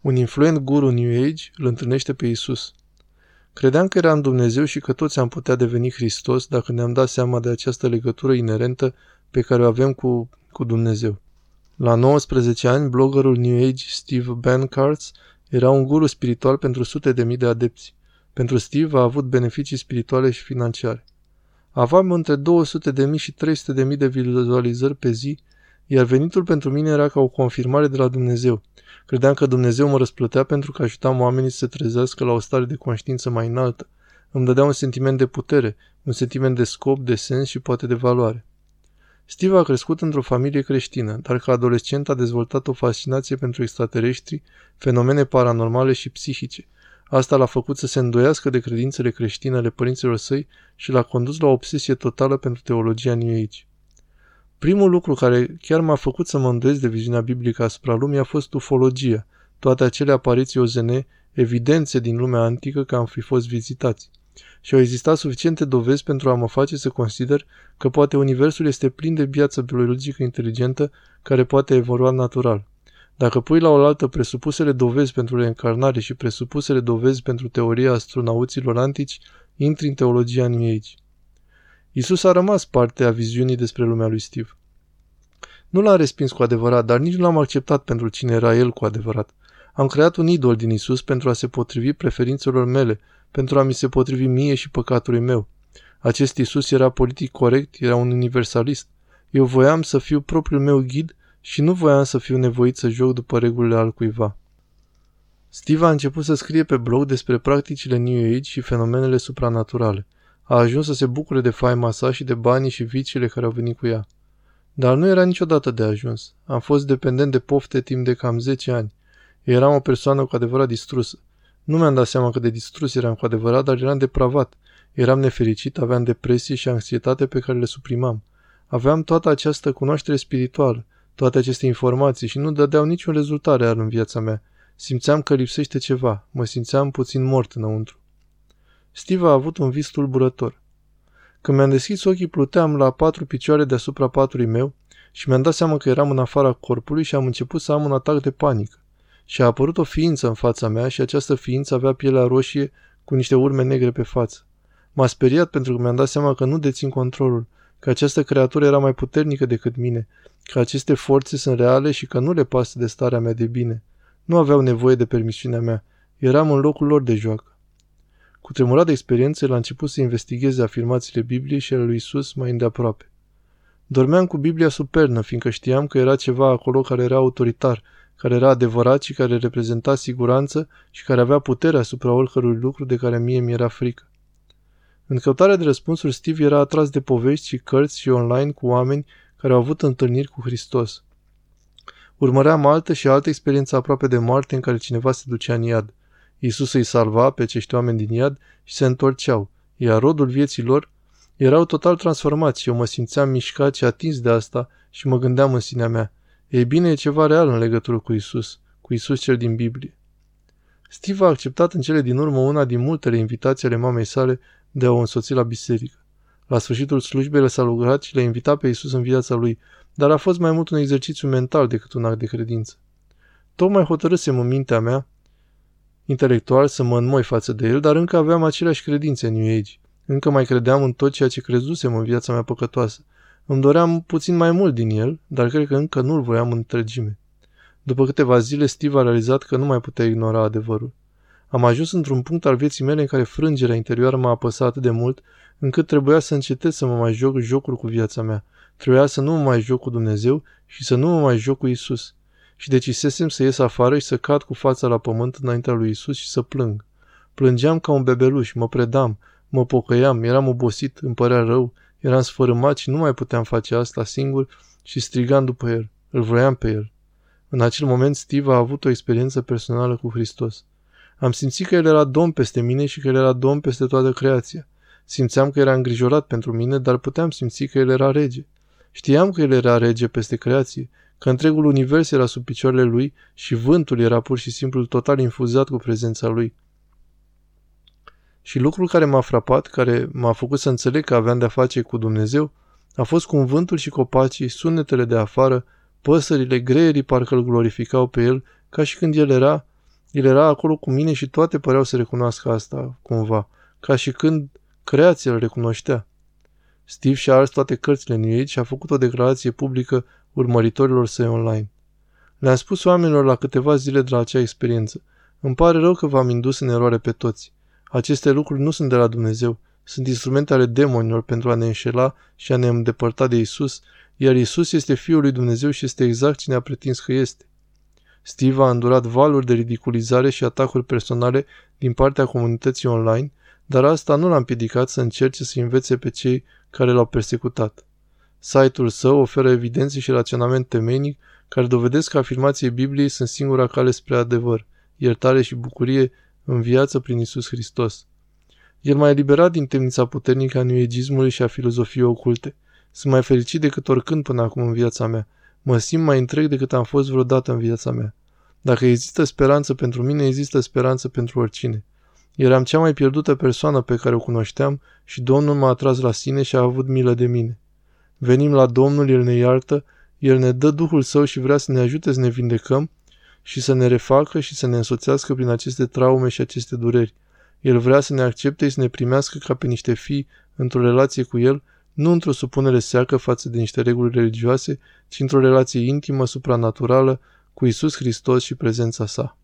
Un influent guru New Age îl întâlnește pe Isus. Credeam că era în Dumnezeu și că toți am putea deveni Hristos dacă ne-am dat seama de această legătură inerentă pe care o avem cu, cu Dumnezeu. La 19 ani, bloggerul New Age Steve Bancarts era un guru spiritual pentru sute de mii de adepți. Pentru Steve a avut beneficii spirituale și financiare. Aveam între 200 de mii și 300 de mii de vizualizări pe zi, iar venitul pentru mine era ca o confirmare de la Dumnezeu. Credeam că Dumnezeu mă răsplătea pentru că ajutam oamenii să se trezească la o stare de conștiință mai înaltă. Îmi dădea un sentiment de putere, un sentiment de scop, de sens și poate de valoare. Steve a crescut într-o familie creștină, dar ca adolescent a dezvoltat o fascinație pentru extraterestri, fenomene paranormale și psihice. Asta l-a făcut să se îndoiască de credințele creștine ale părinților săi și l-a condus la o obsesie totală pentru teologia New Age. Primul lucru care chiar m-a făcut să mă îndoiesc de viziunea biblică asupra lumii a fost ufologia, toate acele apariții ozene, evidențe din lumea antică că am fi fost vizitați și au existat suficiente dovezi pentru a mă face să consider că poate universul este plin de viață biologică inteligentă care poate evolua natural. Dacă pui la oaltă presupusele dovezi pentru reîncarnare și presupusele dovezi pentru teoria astronauților antici, intri în teologia New Age. Isus a rămas parte a viziunii despre lumea lui Steve. Nu l-am respins cu adevărat, dar nici nu l-am acceptat pentru cine era el cu adevărat. Am creat un idol din Isus pentru a se potrivi preferințelor mele, pentru a mi se potrivi mie și păcatului meu. Acest Isus era politic corect, era un universalist. Eu voiam să fiu propriul meu ghid și nu voiam să fiu nevoit să joc după regulile al cuiva. Steve a început să scrie pe blog despre practicile New Age și fenomenele supranaturale. A ajuns să se bucure de faima sa și de banii și viciile care au venit cu ea. Dar nu era niciodată de ajuns. Am fost dependent de pofte timp de cam 10 ani. Eram o persoană cu adevărat distrusă. Nu mi-am dat seama cât de distrus eram cu adevărat, dar eram depravat. Eram nefericit, aveam depresie și anxietate pe care le suprimam. Aveam toată această cunoaștere spirituală, toate aceste informații și nu dădeau niciun rezultat real în viața mea. Simțeam că lipsește ceva, mă simțeam puțin mort înăuntru. Steve a avut un vis tulburător. Când mi-am deschis ochii, pluteam la patru picioare deasupra patului meu și mi-am dat seama că eram în afara corpului și am început să am un atac de panică. Și a apărut o ființă în fața mea și această ființă avea pielea roșie cu niște urme negre pe față. M-a speriat pentru că mi-am dat seama că nu dețin controlul, că această creatură era mai puternică decât mine, că aceste forțe sunt reale și că nu le pasă de starea mea de bine. Nu aveau nevoie de permisiunea mea. Eram în locul lor de joacă. Cu tremurat de experiență, el a început să investigheze afirmațiile Bibliei și ale lui Isus mai îndeaproape. Dormeam cu Biblia supernă, fiindcă știam că era ceva acolo care era autoritar, care era adevărat și care reprezenta siguranță și care avea putere asupra oricărui lucru de care mie mi era frică. În căutarea de răspunsuri, Steve era atras de povești și cărți și online cu oameni care au avut întâlniri cu Hristos. Urmăream alte și alte experiențe aproape de moarte în care cineva se ducea în iad. Iisus îi salva pe acești oameni din iad și se întorceau, iar rodul vieții lor erau total transformați și eu mă simțeam mișcat și atins de asta și mă gândeam în sinea mea. Ei bine, e ceva real în legătură cu Isus, cu Isus cel din Biblie. Steve a acceptat în cele din urmă una din multele invitații ale mamei sale de a o însoți la biserică. La sfârșitul slujbei s-a lucrat și l-a invitat pe Isus în viața lui, dar a fost mai mult un exercițiu mental decât un act de credință. Tocmai hotărâsem în mintea mea, intelectual, să mă înmoi față de el, dar încă aveam aceleași credințe în New Age. Încă mai credeam în tot ceea ce crezusem în viața mea păcătoasă. Îmi doream puțin mai mult din el, dar cred că încă nu-l voiam în întregime. După câteva zile, Steve a realizat că nu mai putea ignora adevărul. Am ajuns într-un punct al vieții mele în care frângerea interioară m-a apăsat atât de mult, încât trebuia să încetez să mă mai joc jocuri cu viața mea. Trebuia să nu mă mai joc cu Dumnezeu și să nu mă mai joc cu Isus. Și decisesem să ies afară și să cad cu fața la pământ înaintea lui Isus și să plâng. Plângeam ca un bebeluș, mă predam, mă pocăiam, eram obosit, îmi părea rău, Eram sfărâmat și nu mai puteam face asta singur și strigam după el. Îl vroiam pe el. În acel moment Steve a avut o experiență personală cu Hristos. Am simțit că el era domn peste mine și că el era domn peste toată creația. Simțeam că era îngrijorat pentru mine, dar puteam simți că el era rege. Știam că el era rege peste creație, că întregul univers era sub picioarele lui și vântul era pur și simplu total infuzat cu prezența lui. Și lucrul care m-a frapat, care m-a făcut să înțeleg că aveam de-a face cu Dumnezeu, a fost cum vântul și copacii, sunetele de afară, păsările, greierii parcă îl glorificau pe el, ca și când el era, El era acolo cu mine și toate păreau să recunoască asta, cumva, ca și când creația îl recunoștea. Steve și-a ars toate cărțile în ei și a făcut o declarație publică urmăritorilor săi online. Le-am spus oamenilor la câteva zile de la acea experiență. Îmi pare rău că v-am indus în eroare pe toți. Aceste lucruri nu sunt de la Dumnezeu, sunt instrumente ale demonilor pentru a ne înșela și a ne îndepărta de Isus, iar Isus este Fiul lui Dumnezeu și este exact cine a pretins că este. Steve a îndurat valuri de ridiculizare și atacuri personale din partea comunității online, dar asta nu l-a împiedicat să încerce să învețe pe cei care l-au persecutat. Site-ul său oferă evidențe și raționament temeinic care dovedesc că afirmației Bibliei sunt singura cale spre adevăr, iertare și bucurie în viață prin Isus Hristos. El m-a eliberat din temnița puternică a nuegismului și a filozofiei oculte. Sunt mai fericit decât oricând până acum în viața mea. Mă simt mai întreg decât am fost vreodată în viața mea. Dacă există speranță pentru mine, există speranță pentru oricine. Eram cea mai pierdută persoană pe care o cunoșteam și Domnul m-a atras la sine și a avut milă de mine. Venim la Domnul, El ne iartă, El ne dă Duhul Său și vrea să ne ajute să ne vindecăm și să ne refacă și să ne însoțească prin aceste traume și aceste dureri. El vrea să ne accepte și să ne primească ca pe niște fii într-o relație cu El, nu într-o supunere seacă față de niște reguli religioase, ci într-o relație intimă, supranaturală, cu Isus Hristos și prezența sa.